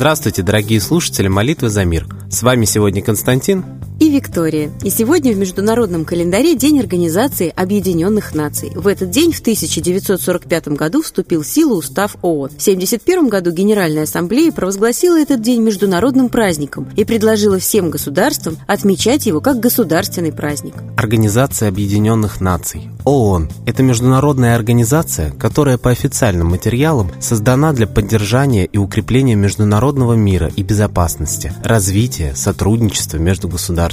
Здравствуйте, дорогие слушатели молитвы за мир. С вами сегодня Константин и Виктория. И сегодня в международном календаре День Организации Объединенных Наций. В этот день в 1945 году вступил в силу устав ООН. В 1971 году Генеральная Ассамблея провозгласила этот день международным праздником и предложила всем государствам отмечать его как государственный праздник. Организация Объединенных Наций. ООН – это международная организация, которая по официальным материалам создана для поддержания и укрепления международного мира и безопасности, развития, сотрудничества между государствами.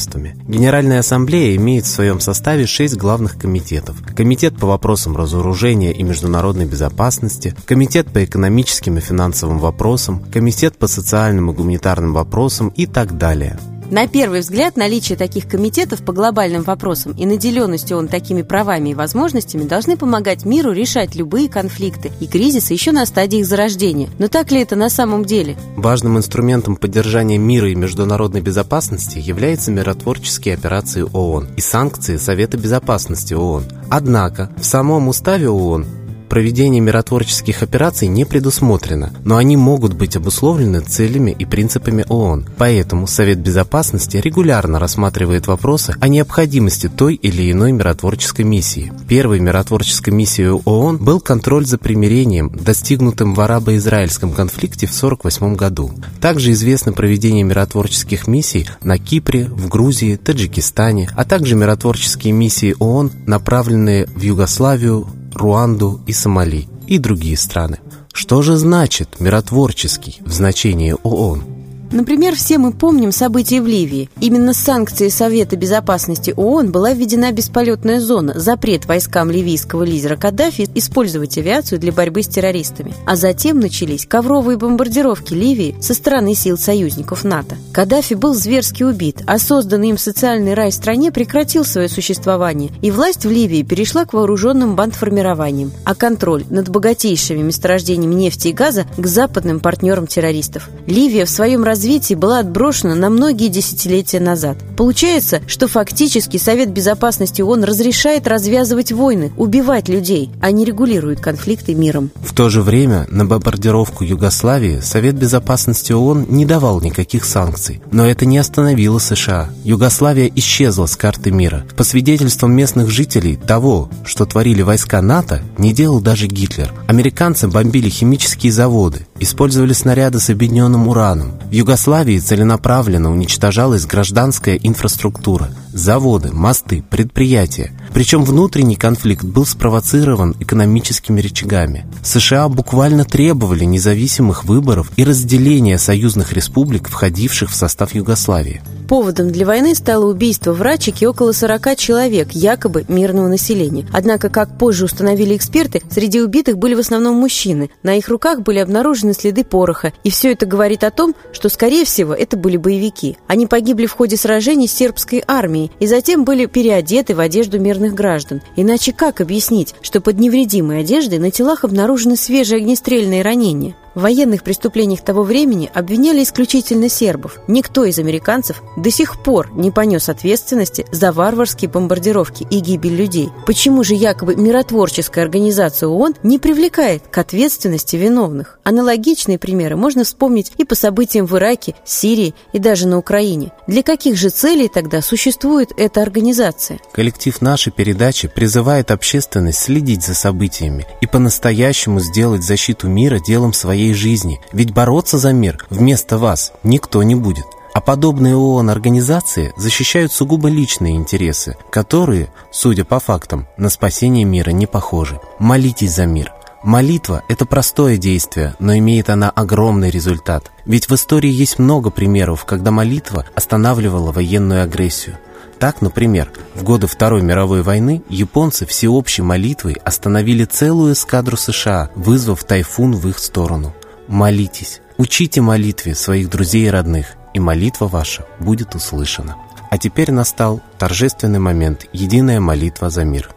Генеральная ассамблея имеет в своем составе шесть главных комитетов. Комитет по вопросам разоружения и международной безопасности, Комитет по экономическим и финансовым вопросам, Комитет по социальным и гуманитарным вопросам и так далее. На первый взгляд, наличие таких комитетов по глобальным вопросам и наделенностью он такими правами и возможностями должны помогать миру решать любые конфликты и кризисы еще на стадии их зарождения. Но так ли это на самом деле? Важным инструментом поддержания мира и международной безопасности являются миротворческие операции ООН и санкции Совета Безопасности ООН. Однако в самом уставе ООН проведение миротворческих операций не предусмотрено, но они могут быть обусловлены целями и принципами ООН. Поэтому Совет Безопасности регулярно рассматривает вопросы о необходимости той или иной миротворческой миссии. Первой миротворческой миссией ООН был контроль за примирением, достигнутым в арабо-израильском конфликте в 1948 году. Также известно проведение миротворческих миссий на Кипре, в Грузии, Таджикистане, а также миротворческие миссии ООН, направленные в Югославию, Руанду и Сомали и другие страны. Что же значит миротворческий в значении ООН? Например, все мы помним события в Ливии. Именно с санкцией Совета Безопасности ООН была введена бесполетная зона, запрет войскам ливийского лидера Каддафи использовать авиацию для борьбы с террористами. А затем начались ковровые бомбардировки Ливии со стороны сил союзников НАТО. Каддафи был зверски убит, а созданный им социальный рай в стране прекратил свое существование, и власть в Ливии перешла к вооруженным бандформированиям, а контроль над богатейшими месторождениями нефти и газа к западным партнерам террористов. Ливия в своем развитии развитии была отброшена на многие десятилетия назад. Получается, что фактически Совет Безопасности ООН разрешает развязывать войны, убивать людей, а не регулирует конфликты миром. В то же время на бомбардировку Югославии Совет Безопасности ООН не давал никаких санкций. Но это не остановило США. Югославия исчезла с карты мира. По свидетельствам местных жителей, того, что творили войска НАТО, не делал даже Гитлер. Американцы бомбили химические заводы, использовали снаряды с объединенным ураном. В Югославии целенаправленно уничтожалась гражданская инфраструктура, заводы, мосты, предприятия. Причем внутренний конфликт был спровоцирован экономическими рычагами. США буквально требовали независимых выборов и разделения союзных республик, входивших в состав Югославии. Поводом для войны стало убийство в Рачике около 40 человек, якобы мирного населения. Однако, как позже установили эксперты, среди убитых были в основном мужчины. На их руках были обнаружены следы пороха. И все это говорит о том, что, скорее всего, это были боевики. Они погибли в ходе сражений с сербской армией и затем были переодеты в одежду мирных граждан. Иначе как объяснить, что под невредимой одеждой на телах обнаружены свежие огнестрельные ранения? В военных преступлениях того времени обвиняли исключительно сербов. Никто из американцев до сих пор не понес ответственности за варварские бомбардировки и гибель людей. Почему же якобы миротворческая организация ООН не привлекает к ответственности виновных? Аналогичные примеры можно вспомнить и по событиям в Ираке, Сирии и даже на Украине. Для каких же целей тогда существует эта организация? Коллектив нашей передачи призывает общественность следить за событиями и по-настоящему сделать защиту мира делом своей своей жизни, ведь бороться за мир вместо вас никто не будет. А подобные ООН-организации защищают сугубо личные интересы, которые, судя по фактам, на спасение мира не похожи. Молитесь за мир. Молитва – это простое действие, но имеет она огромный результат. Ведь в истории есть много примеров, когда молитва останавливала военную агрессию. Так, например, в годы Второй мировой войны японцы всеобщей молитвой остановили целую эскадру США, вызвав тайфун в их сторону. Молитесь, учите молитве своих друзей и родных, и молитва ваша будет услышана. А теперь настал торжественный момент, единая молитва за мир –